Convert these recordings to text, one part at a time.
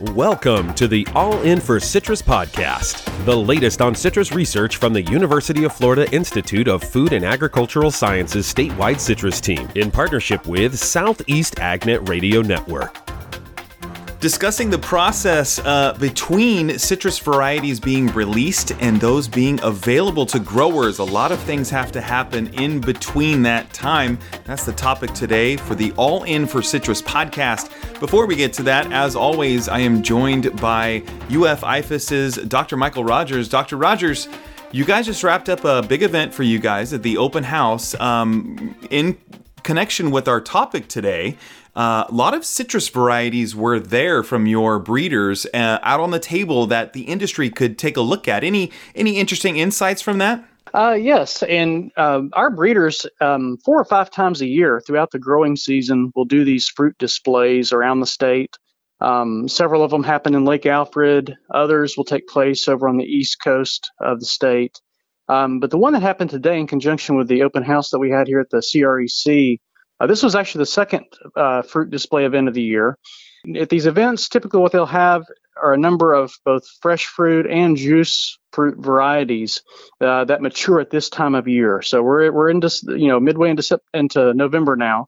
Welcome to the All In for Citrus podcast, the latest on citrus research from the University of Florida Institute of Food and Agricultural Sciences statewide citrus team in partnership with Southeast AgNet Radio Network discussing the process uh, between citrus varieties being released and those being available to growers. A lot of things have to happen in between that time. That's the topic today for the All In for Citrus podcast. Before we get to that, as always, I am joined by UF IFAS's Dr. Michael Rogers. Dr. Rogers, you guys just wrapped up a big event for you guys at the open house um, in connection with our topic today. Uh, a lot of citrus varieties were there from your breeders uh, out on the table that the industry could take a look at. Any any interesting insights from that? Uh, yes, and uh, our breeders um, four or five times a year throughout the growing season will do these fruit displays around the state. Um, several of them happen in Lake Alfred. Others will take place over on the east coast of the state. Um, but the one that happened today, in conjunction with the open house that we had here at the CREC, uh, this was actually the second uh, fruit display event of the year. At these events, typically what they'll have are a number of both fresh fruit and juice fruit varieties uh, that mature at this time of year. So we're we're into you know midway into into November now.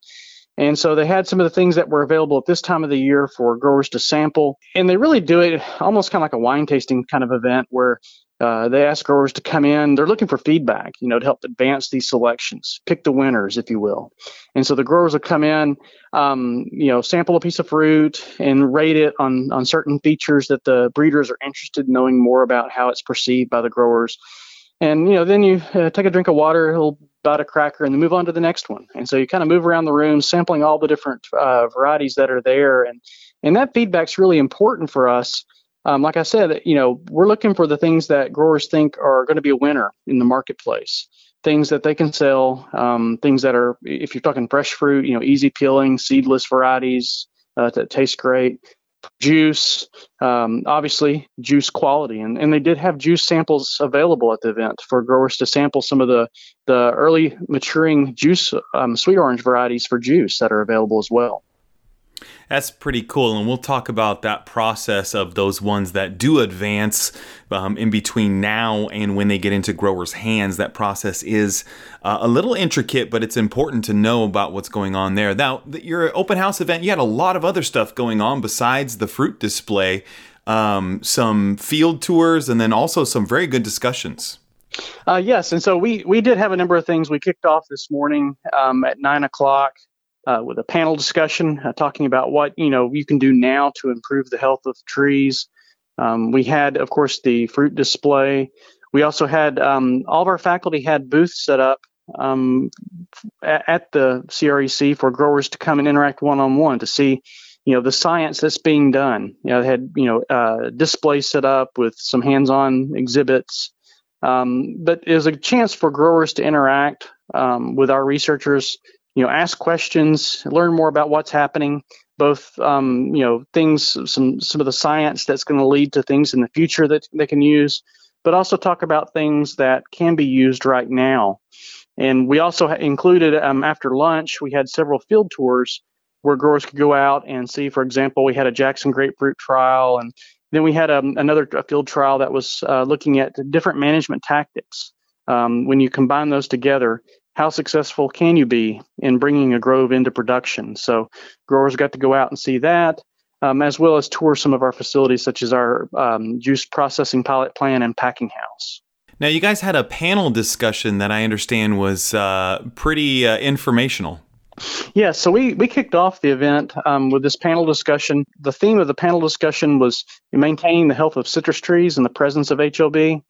And so they had some of the things that were available at this time of the year for growers to sample. And they really do it almost kind of like a wine tasting kind of event where uh, they ask growers to come in. They're looking for feedback, you know, to help advance these selections, pick the winners, if you will. And so the growers will come in, um, you know, sample a piece of fruit and rate it on on certain features that the breeders are interested in knowing more about how it's perceived by the growers. And you know, then you uh, take a drink of water, a little bite of cracker, and then move on to the next one. And so you kind of move around the room, sampling all the different uh, varieties that are there, and and that feedback's really important for us um, like I said, you know, we're looking for the things that growers think are going to be a winner in the marketplace. Things that they can sell, um, things that are, if you're talking fresh fruit, you know, easy peeling, seedless varieties uh, that taste great. Juice, um, obviously, juice quality, and, and they did have juice samples available at the event for growers to sample some of the the early maturing juice um, sweet orange varieties for juice that are available as well. That's pretty cool. And we'll talk about that process of those ones that do advance um, in between now and when they get into growers' hands. That process is uh, a little intricate, but it's important to know about what's going on there. Now, your open house event, you had a lot of other stuff going on besides the fruit display, um, some field tours, and then also some very good discussions. Uh, yes, and so we we did have a number of things. We kicked off this morning um, at nine o'clock uh, with a panel discussion uh, talking about what you know you can do now to improve the health of trees. Um, we had, of course, the fruit display. We also had um, all of our faculty had booths set up um, at the CREC for growers to come and interact one on one to see, you know, the science that's being done. You know, they had you know uh, displays set up with some hands-on exhibits. Um, but it was a chance for growers to interact um, with our researchers you know, ask questions, learn more about what's happening, both um, you know things, some some of the science that's going to lead to things in the future that they can use, but also talk about things that can be used right now. And we also included um, after lunch, we had several field tours where growers could go out and see. For example, we had a Jackson grapefruit trial, and then we had um, another field trial that was uh, looking at different management tactics. Um, when you combine those together, how successful can you be in bringing a grove into production? So growers got to go out and see that, um, as well as tour some of our facilities, such as our um, juice processing pilot plant and packing house. Now, you guys had a panel discussion that I understand was uh, pretty uh, informational. Yeah, so we, we kicked off the event um, with this panel discussion. The theme of the panel discussion was maintaining the health of citrus trees in the presence of HLB.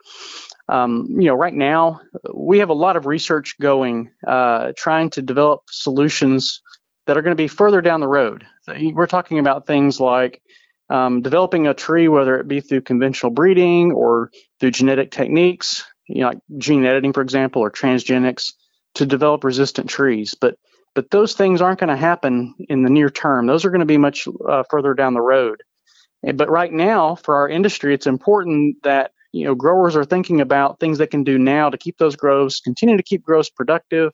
Um, you know, right now we have a lot of research going, uh, trying to develop solutions that are going to be further down the road. We're talking about things like um, developing a tree, whether it be through conventional breeding or through genetic techniques, you know, like gene editing, for example, or transgenics, to develop resistant trees. But but those things aren't going to happen in the near term. Those are going to be much uh, further down the road. But right now, for our industry, it's important that you know growers are thinking about things they can do now to keep those groves continue to keep groves productive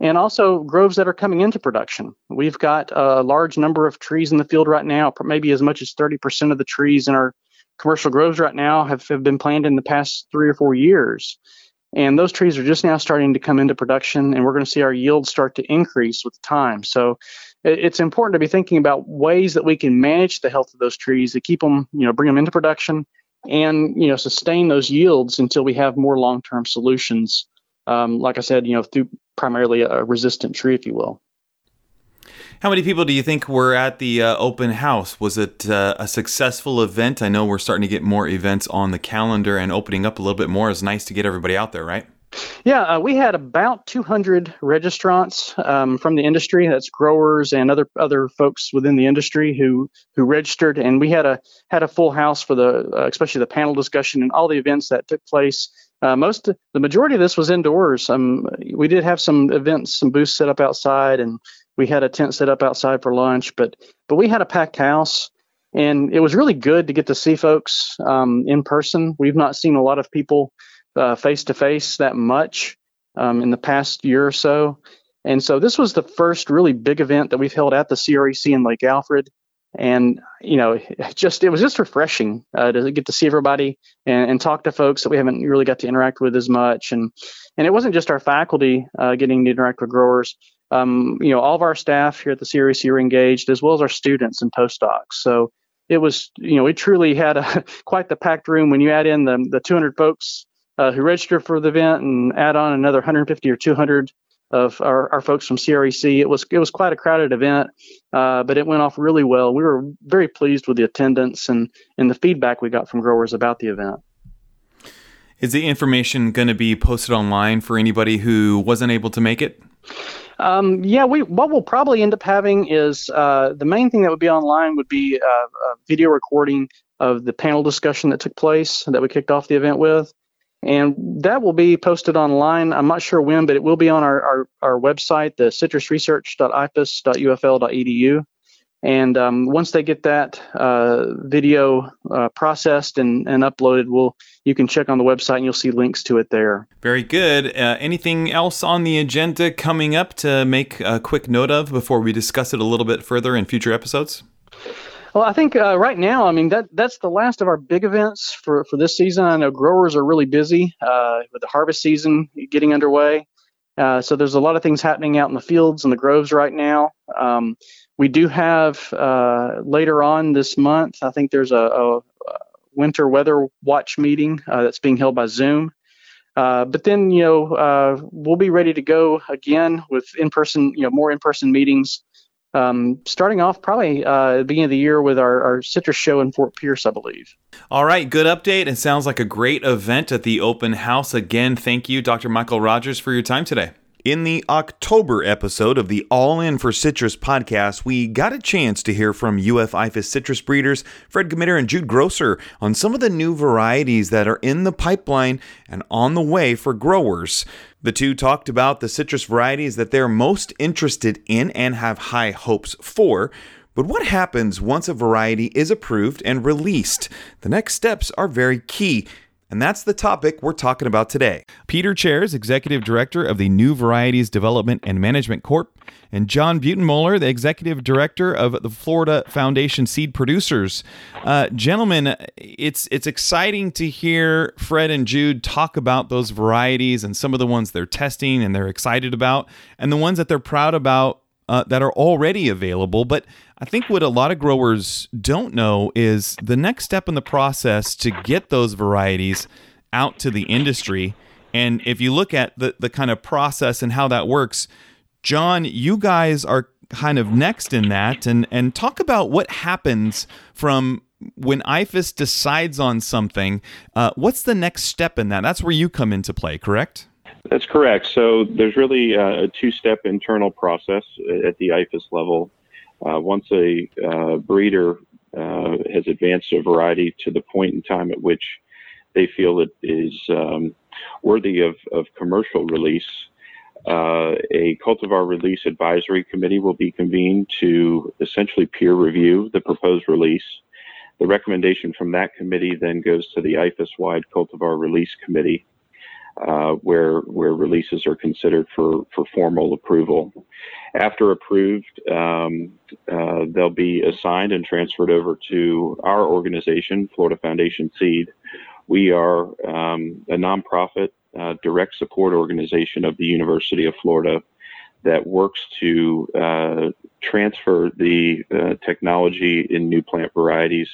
and also groves that are coming into production. We've got a large number of trees in the field right now, maybe as much as 30% of the trees in our commercial groves right now have, have been planted in the past three or four years. And those trees are just now starting to come into production, and we're going to see our yields start to increase with time. So it's important to be thinking about ways that we can manage the health of those trees to keep them, you know, bring them into production and, you know, sustain those yields until we have more long-term solutions. Um, like I said, you know, through primarily a resistant tree, if you will. How many people do you think were at the uh, open house? Was it uh, a successful event? I know we're starting to get more events on the calendar and opening up a little bit more. It's nice to get everybody out there, right? Yeah, uh, we had about 200 registrants um, from the industry. That's growers and other other folks within the industry who who registered, and we had a had a full house for the uh, especially the panel discussion and all the events that took place. Uh, most the majority of this was indoors. Um, we did have some events, some booths set up outside, and we had a tent set up outside for lunch. But but we had a packed house, and it was really good to get to see folks um, in person. We've not seen a lot of people face to face that much um, in the past year or so. And so this was the first really big event that we've held at the CREC in Lake Alfred. And you know, just it was just refreshing uh, to get to see everybody and, and, talk to folks that we haven't really got to interact with as much. And and it wasn't just our faculty uh, getting to interact with growers. Um, you know, all of our staff here at the CREC were engaged, as well as our students and postdocs. So it was, you know, we truly had a quite the packed room. When you add in the the 200 folks uh, who registered for the event and add on another 150 or 200 of our, our folks from CREC. It was it was quite a crowded event, uh, but it went off really well. We were very pleased with the attendance and and the feedback we got from growers about the event. Is the information going to be posted online for anybody who wasn't able to make it? Um, yeah, we what we'll probably end up having is uh, the main thing that would be online would be uh, a video recording of the panel discussion that took place that we kicked off the event with and that will be posted online. I'm not sure when, but it will be on our, our, our website, the citrusresearch.ifas.ufl.edu. And um, once they get that uh, video uh, processed and, and uploaded, we'll you can check on the website and you'll see links to it there. Very good. Uh, anything else on the agenda coming up to make a quick note of before we discuss it a little bit further in future episodes? Well, I think uh, right now, I mean that that's the last of our big events for for this season. I know growers are really busy uh, with the harvest season getting underway, uh, so there's a lot of things happening out in the fields and the groves right now. Um, we do have uh, later on this month. I think there's a, a winter weather watch meeting uh, that's being held by Zoom. Uh, but then, you know, we'll be ready to go again with in-person, you know, more in-person meetings um, starting off probably uh, beginning of the year with our, our citrus show in Fort Pierce, I believe. All right, good update. It sounds like a great event at the open house. Again, thank you, Dr. Michael Rogers, for your time today. In the October episode of the All In for Citrus podcast, we got a chance to hear from UF IFAS citrus breeders Fred Gmitter and Jude Grosser on some of the new varieties that are in the pipeline and on the way for growers. The two talked about the citrus varieties that they're most interested in and have high hopes for. But what happens once a variety is approved and released? The next steps are very key. And that's the topic we're talking about today. Peter Chaires, Executive Director of the New Varieties Development and Management Corp., and John Beuttenmuller, the Executive Director of the Florida Foundation Seed Producers. Uh, gentlemen, it's it's exciting to hear Fred and Jude talk about those varieties and some of the ones they're testing and they're excited about, and the ones that they're proud about uh, that are already available. But I think what a lot of growers don't know is the next step in the process to get those varieties out to the industry. And if you look at the, the kind of process and how that works, John, you guys are kind of next in that and, and talk about what happens from when IFAS decides on something. Uh, what's the next step in that? That's where you come into play, correct? That's correct. So there's really a two-step internal process at the IFAS level. Uh, once a uh, breeder uh, has advanced a variety to the point in time at which they feel it is um, worthy of, of commercial release, uh, a cultivar release advisory committee will be convened to essentially peer review the proposed release. The recommendation from that committee then goes to the IFAS wide cultivar release committee uh, where where releases are considered for for formal approval. After approved, um, uh, they'll be assigned and transferred over to our organization, Florida Foundation Seed. We are um, a nonprofit uh, direct support organization of the University of Florida that works to uh, transfer the uh, technology in new plant varieties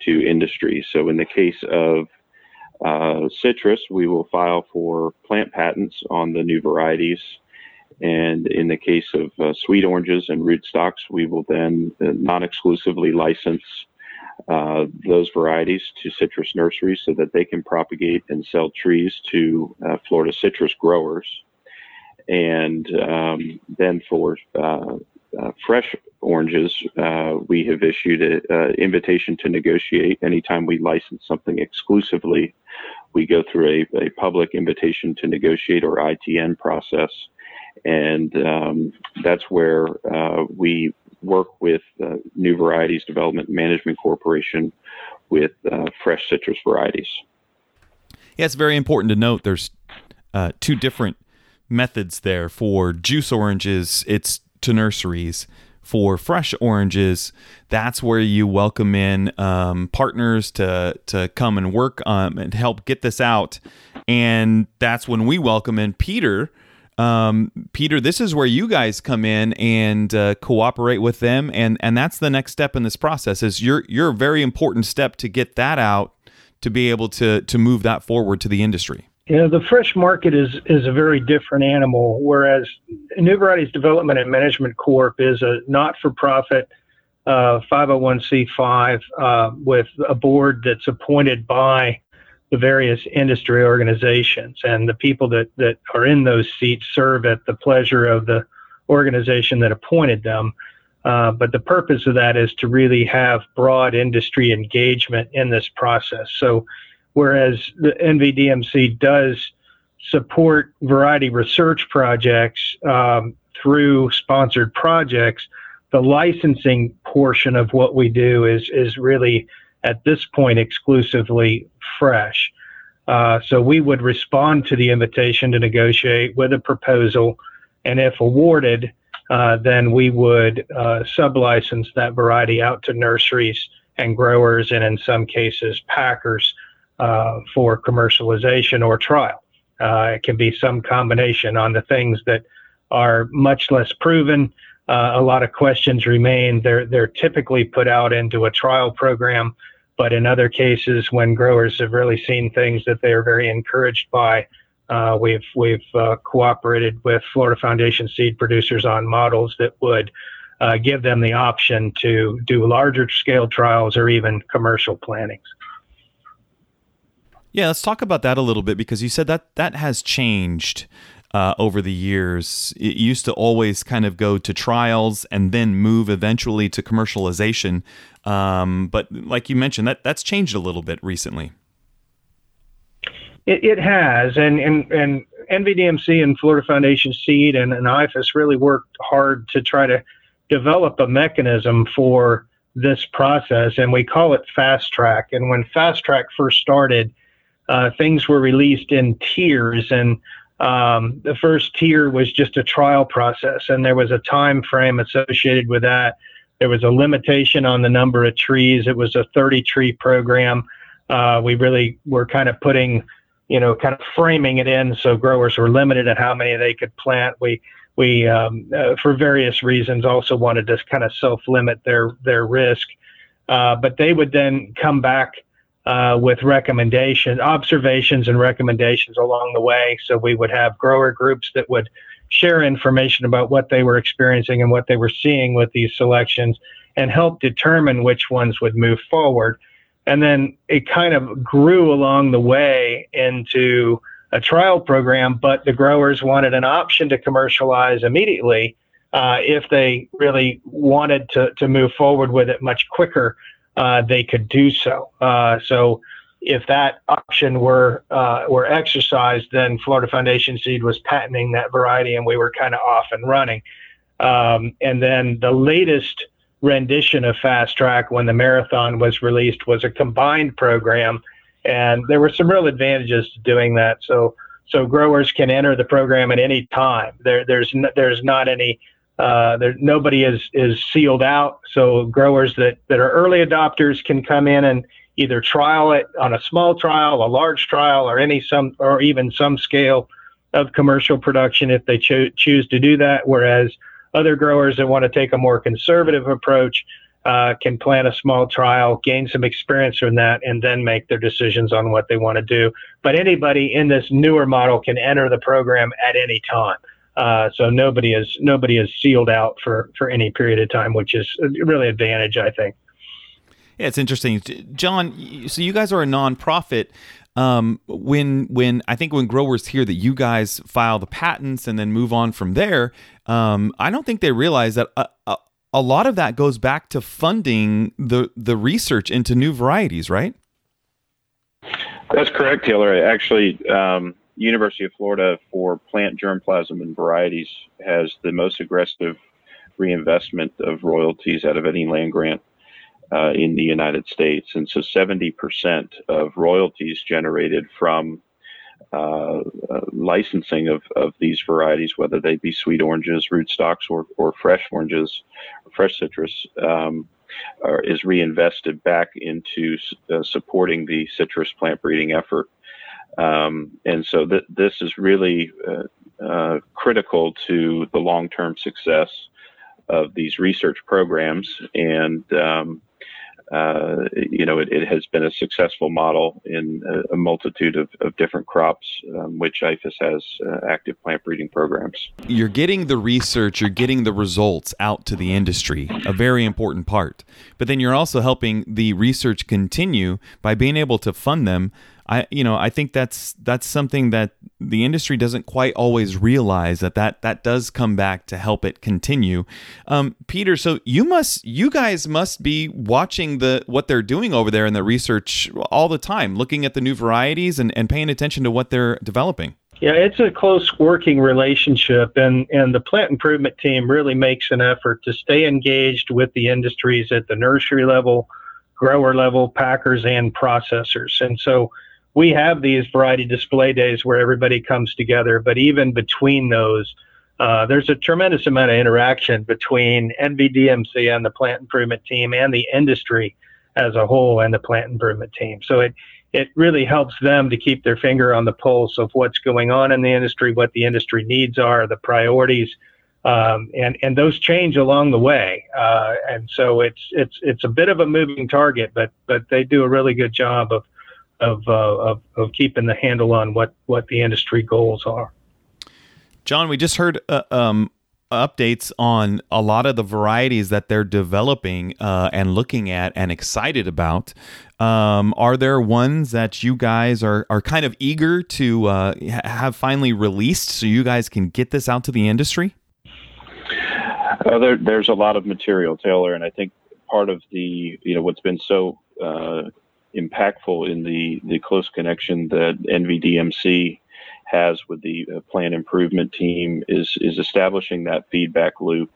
to industry. So, in the case of uh, citrus, we will file for plant patents on the new varieties. And in the case of uh, sweet oranges and rootstocks, we will then uh, non exclusively license uh, those varieties to citrus nurseries so that they can propagate and sell trees to uh, Florida citrus growers. And um, then for uh, fresh oranges, uh, we have issued an invitation to negotiate. Anytime we license something exclusively, we go through a, a public invitation to negotiate or ITN process. And um, that's where uh, we work with uh, New Varieties Development Management Corporation with uh, fresh citrus varieties. Yeah, it's very important to note there's uh, two different methods there. For juice oranges, it's to nurseries. For fresh oranges, that's where you welcome in um, partners to to come and work um, and help get this out, and that's when we welcome in Peter. Um, Peter, this is where you guys come in and uh, cooperate with them, and and that's the next step in this process. Is you're you're a very important step to get that out to be able to to move that forward to the industry. You know, the fresh market is is a very different animal, whereas New Varieties Development and Management Corp is a not-for-profit uh, 501c5 uh, with a board that's appointed by the various industry organizations, and the people that that are in those seats serve at the pleasure of the organization that appointed them. Uh, but the purpose of that is to really have broad industry engagement in this process. So whereas the NVDMC does support variety research projects um, through sponsored projects, the licensing portion of what we do is is really at this point exclusively fresh. Uh, so we would respond to the invitation to negotiate with a proposal, and if awarded, uh, then we would uh, sublicense that variety out to nurseries and growers, and in some cases, packers uh, for commercialization or trial. Uh, it can be some combination on the things that are much less proven. Uh, a lot of questions remain. They're they're typically put out into a trial program, but in other cases, when growers have really seen things that they are very encouraged by, uh, we've we've uh, cooperated with Florida Foundation seed producers on models that would uh, give them the option to do larger scale trials or even commercial plantings. Yeah, let's talk about that a little bit because you said that that has changed uh, over the years. It used to always kind of go to trials and then move eventually to commercialization. Um, but like you mentioned, that that's changed a little bit recently. It, it has, and and and NVDMC and Florida Foundation Seed and, and IFAS really worked hard to try to develop a mechanism for this process, and we call it fast track. And when fast track first started uh, things were released in tiers, and um, the first tier was just a trial process, and there was a time frame associated with that. There was a limitation on the number of trees. It was a 30 tree program. Uh, we really were kind of putting, you know, kind of framing it in so growers were limited at how many they could plant. We we um, uh, for various reasons also wanted to kind of self limit their their risk, uh, but they would then come back uh, with recommendations, observations, and recommendations along the way. So we would have grower groups that would share information about what they were experiencing and what they were seeing with these selections and help determine which ones would move forward. And then it kind of grew along the way into a trial program, but the growers wanted an option to commercialize immediately uh, if they really wanted to, to move forward with it much quicker uh, they could do so. Uh, so if that option were uh, were exercised, then Florida Foundation Seed was patenting that variety, and we were kind of off and running. Um, and then the latest rendition of Fast Track, when the marathon was released, was a combined program, and there were some real advantages to doing that. So so growers can enter the program at any time. There, there's n- there's not any uh, there, nobody is is sealed out. So growers that that are early adopters can come in and either trial it on a small trial, a large trial, or any some or even some scale of commercial production if they cho- choose to do that. Whereas other growers that want to take a more conservative approach uh, can plan a small trial, gain some experience from that, and then make their decisions on what they want to do. But anybody in this newer model can enter the program at any time. Uh, so nobody is nobody is sealed out for for any period of time, which is really advantage, I think. Yeah, it's interesting, John. So you guys are a nonprofit. Um, when when I think when growers hear that you guys file the patents and then move on from there, um, I don't think they realize that a, a, a lot of that goes back to funding the the research into new varieties, right? That's correct, Taylor. Actually, um, University of Florida for plant germplasm and varieties has the most aggressive reinvestment of royalties out of any land grant uh, in the United States. And so 70% of royalties generated from uh, uh, licensing of, of these varieties, whether they be sweet oranges, rootstocks, or, or fresh oranges, fresh citrus, um, are, is reinvested back into uh, supporting the citrus plant breeding effort. Um, and so th- this is really uh, uh, critical to the long term success of these research programs. And um, uh, you know, it, it, has been a successful model in a, a multitude of, of, different crops, um, which IFAS has uh, active plant breeding programs. You're getting the research, you're getting the results out to the industry, a very important part. But then you're also helping the research continue by being able to fund them I you know I think that's that's something that the industry doesn't quite always realize that that that does come back to help it continue. Um, Peter, so you must you guys must be watching the what they're doing over there in the research all the time, looking at the new varieties and, and paying attention to what they're developing. Yeah, it's a close working relationship, and, and the plant improvement team really makes an effort to stay engaged with the industries at the nursery level, grower level, packers, and processors. And so we have these variety display days where everybody comes together, but even between those, uh, there's a tremendous amount of interaction between NVDMC and the plant improvement team and the industry as a whole and the plant improvement team. So it it really helps them to keep their finger on the pulse of what's going on in the industry, what the industry needs are, the priorities, um, and and those change along the way. Uh, and so it's it's it's a bit of a moving target, but but they do a really good job of of, uh, of, of keeping the handle on what, what the industry goals are. John, we just heard uh, um, updates on a lot of the varieties that they're developing uh, and looking at and excited about. Um, are there ones that you guys are, are kind of eager to uh, have finally released so you guys can get this out to the industry? Uh, there, there's a lot of material, Taylor, and I think part of the you know what's been so uh, impactful in the, the close connection that NVDMC has with the uh, plant improvement team is is establishing that feedback loop.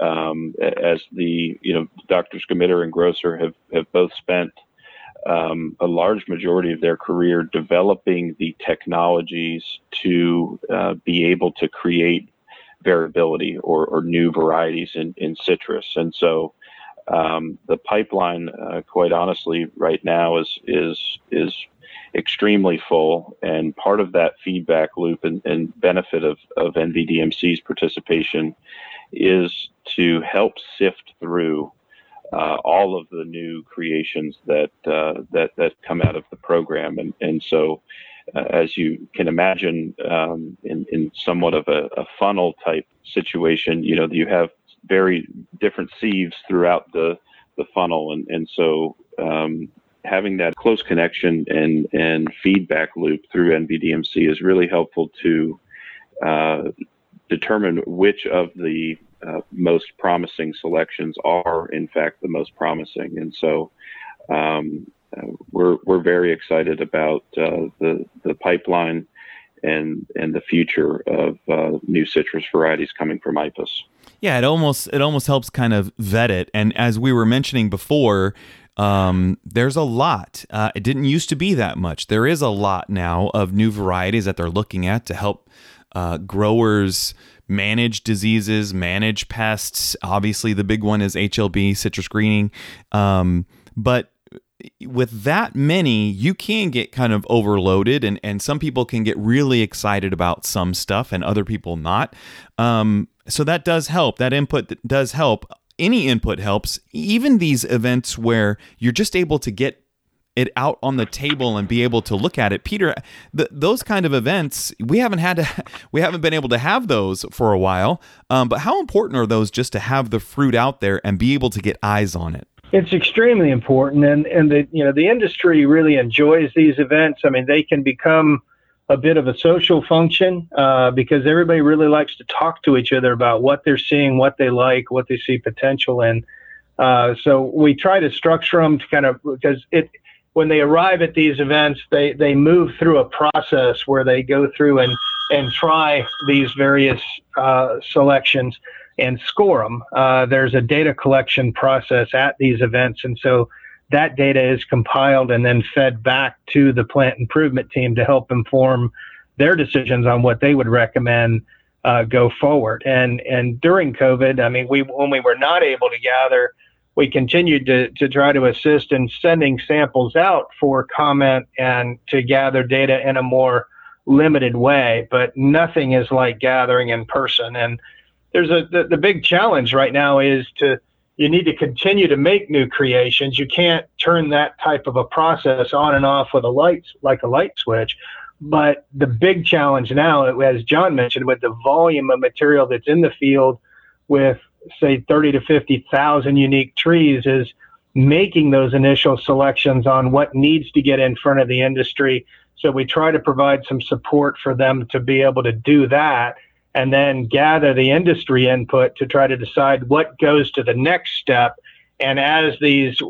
Um, as the you know Dr. Gmitter and Grosser have have both spent um, a large majority of their career developing the technologies to uh, be able to create variability or, or new varieties in, in citrus. And so um, the pipeline, uh, quite honestly, right now is is is extremely full, and part of that feedback loop and, and benefit of, of NVDMC's participation is to help sift through uh, all of the new creations that uh, that that come out of the program, and and so. Uh, as you can imagine, um, in, in somewhat of a, a funnel type situation, you know, you have very different sieves throughout the the funnel, and and so um, having that close connection and and feedback loop through NVDMC is really helpful to uh, determine which of the uh, most promising selections are in fact the most promising, and so. Um, uh, we're we're very excited about uh, the the pipeline and and the future of uh, new citrus varieties coming from IFAS. Yeah, it almost it almost helps kind of vet it. And as we were mentioning before, Um, there's a lot. Uh, it didn't used to be that much. There is a lot now of new varieties that they're looking at to help uh, growers manage diseases, manage pests. Obviously, the big one is HLB, citrus greening. Um, but with that many, you can get kind of overloaded, and, and some people can get really excited about some stuff and other people not. Um, so that does help. That input does help. Any input helps. Even these events where you're just able to get it out on the table and be able to look at it. Peter, those kind of events we haven't had to, we haven't been able to have those for a while. Um, but how important are those just to have the fruit out there and be able to get eyes on it? It's extremely important, and and the you know the industry really enjoys these events. I mean, they can become a bit of a social function uh, because everybody really likes to talk to each other about what they're seeing, what they like, what they see potential in. Uh, so we try to structure them to kind of because it when they arrive at these events, they, they move through a process where they go through and, and try these various uh, selections and score them. Uh, there's a data collection process at these events. And so that data is compiled and then fed back to the plant improvement team to help inform their decisions on what they would recommend uh, go forward. And, and during COVID, I mean, we, when we were not able to gather we continued to, to try to assist in sending samples out for comment and to gather data in a more limited way, but nothing is like gathering in person. And there's a the, the big challenge right now is to you need to continue to make new creations. You can't turn that type of a process on and off with a light like a light switch. But the big challenge now, as John mentioned, with the volume of material that's in the field, with say 30 to 50,000 unique trees is making those initial selections on what needs to get in front of the industry. So we try to provide some support for them to be able to do that and then gather the industry input to try to decide what goes to the next step. And as these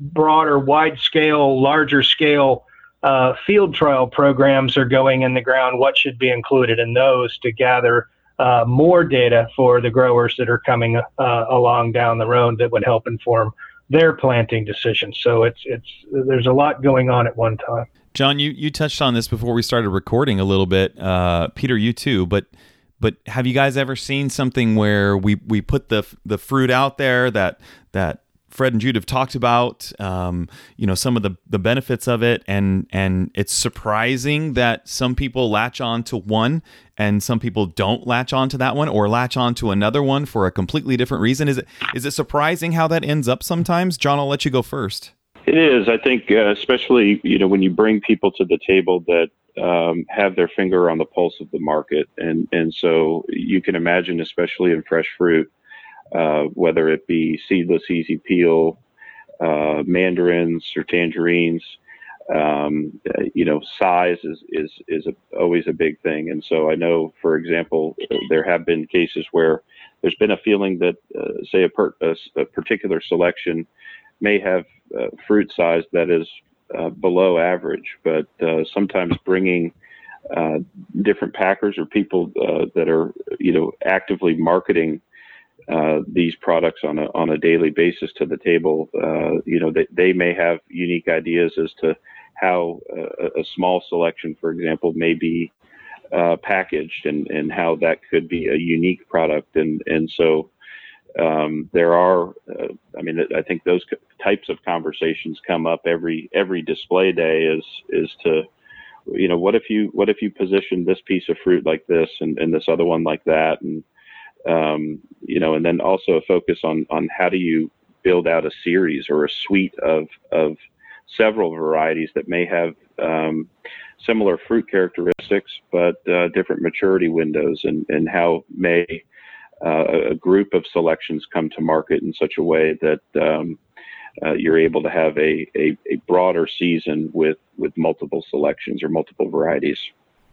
broader, wide scale, larger scale uh, field trial programs are going in the ground, what should be included in those to gather uh, more data for the growers that are coming uh, along down the road that would help inform their planting decisions. So it's it's there's a lot going on at one time. John, you you touched on this before we started recording a little bit. Uh, Peter, you too, but. But have you guys ever seen something where we, we put the the fruit out there that that Fred and Jude have talked about, um, you know, some of the, the benefits of it, and and it's surprising that some people latch on to one and some people don't latch on to that one or latch on to another one for a completely different reason. Is it is it surprising how that ends up sometimes? John, I'll let you go first. It is. I think, uh, especially you know, when you bring people to the table that um, have their finger on the pulse of the market, and and so you can imagine, especially in fresh fruit uh, whether it be seedless easy peel, uh, mandarins or tangerines. Um, you know, size is is is a, always a big thing, and so I know, for example, there have been cases where there's been a feeling that, uh, say, a, per, a, a, particular selection may have uh, fruit size that is uh, below average, but sometimes bringing uh, different packers or people uh, that are you know actively marketing uh, these products on a on a daily basis to the table. Uh, you know, they, they may have unique ideas as to how a, a small selection, for example, may be uh, packaged and, and how that could be a unique product. And and so um, there are, uh, I mean, I think those types of conversations come up every every display day. Is is to you know what if you what if you position this piece of fruit like this and, and this other one like that and um, you know, and then also a focus on on how do you build out a series or a suite of of several varieties that may have um, similar fruit characteristics but uh, different maturity windows, and and how may uh, a group of selections come to market in such a way that um, uh, you're able to have a, a, a broader season with with multiple selections or multiple varieties.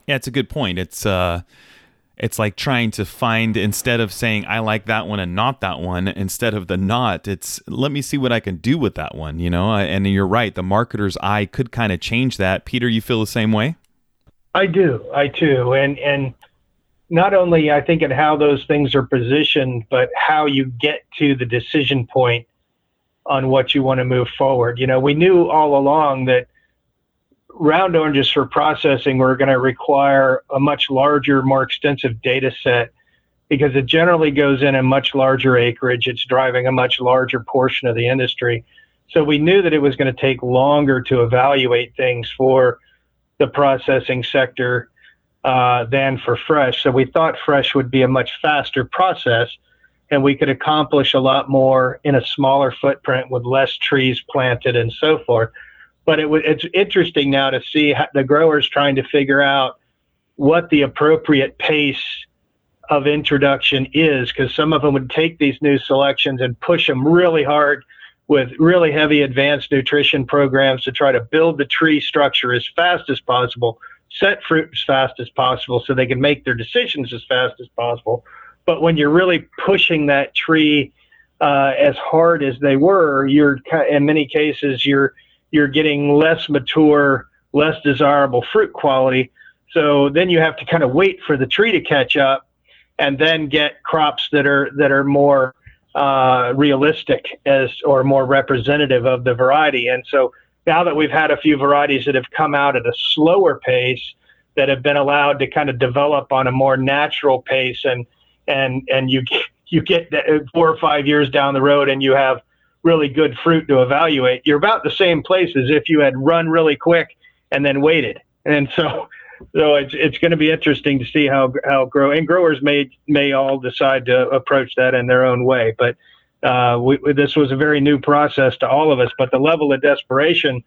Yeah, it's a good point. It's uh, it's like trying to find instead of saying I like that one and not that one, instead of the not, it's let me see what I can do with that one, you know? And you're right, the marketer's eye could kind of change that. Peter, you feel the same way? I do. I too. And and not only I think in how those things are positioned, but how you get to the decision point on what you want to move forward. You know, we knew all along that round oranges for processing were going to require a much larger, more extensive data set because it generally goes in a much larger acreage. It's driving a much larger portion of the industry. So we knew that it was going to take longer to evaluate things for the processing sector uh, than for fresh. So we thought fresh would be a much faster process and we could accomplish a lot more in a smaller footprint with less trees planted and so forth. But it w- it's interesting now to see the growers trying to figure out what the appropriate pace of introduction is, because some of them would take these new selections and push them really hard with really heavy advanced nutrition programs to try to build the tree structure as fast as possible, set fruit as fast as possible so they can make their decisions as fast as possible but when you're really pushing that tree uh, as hard as they were, you're in many cases you're you're getting less mature, less desirable fruit quality. So then you have to kind of wait for the tree to catch up, and then get crops that are that are more uh, realistic as or more representative of the variety. And so now that we've had a few varieties that have come out at a slower pace, that have been allowed to kind of develop on a more natural pace and and and you you get uh, four or five years down the road and you have really good fruit to evaluate. You're about the same place as if you had run really quick and then waited. And so so it's it's going to be interesting to see how how grow and growers may may all decide to approach that in their own way. But uh, we, this was a very new process to all of us. But the level of desperation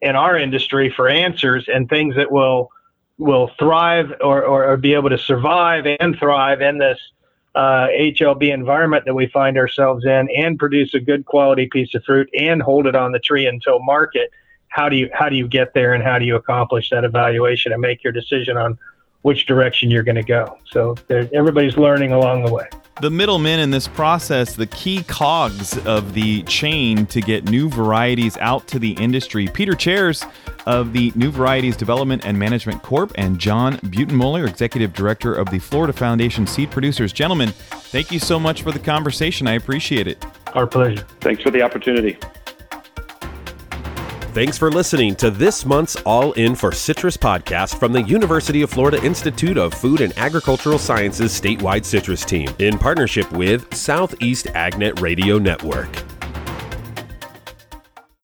in our industry for answers and things that will will thrive or, or, or be able to survive and thrive in this uh, HLB environment that we find ourselves in and produce a good quality piece of fruit and hold it on the tree until market. How do you how do you get there and how do you accomplish that evaluation and make your decision on which direction you're going to go? So everybody's learning along the way the middlemen in this process, the key cogs of the chain to get new varieties out to the industry. Peter Chaires of the New Varieties Development and Management Corp. and John Beuttenmuller, Executive Director of the Florida Foundation Seed Producers. Gentlemen, thank you so much for the conversation. I appreciate it. Our pleasure. Thanks for the opportunity. Thanks for listening to this month's All In for Citrus podcast from the University of Florida Institute of Food and Agricultural Sciences statewide citrus team in partnership with Southeast AgNet Radio Network.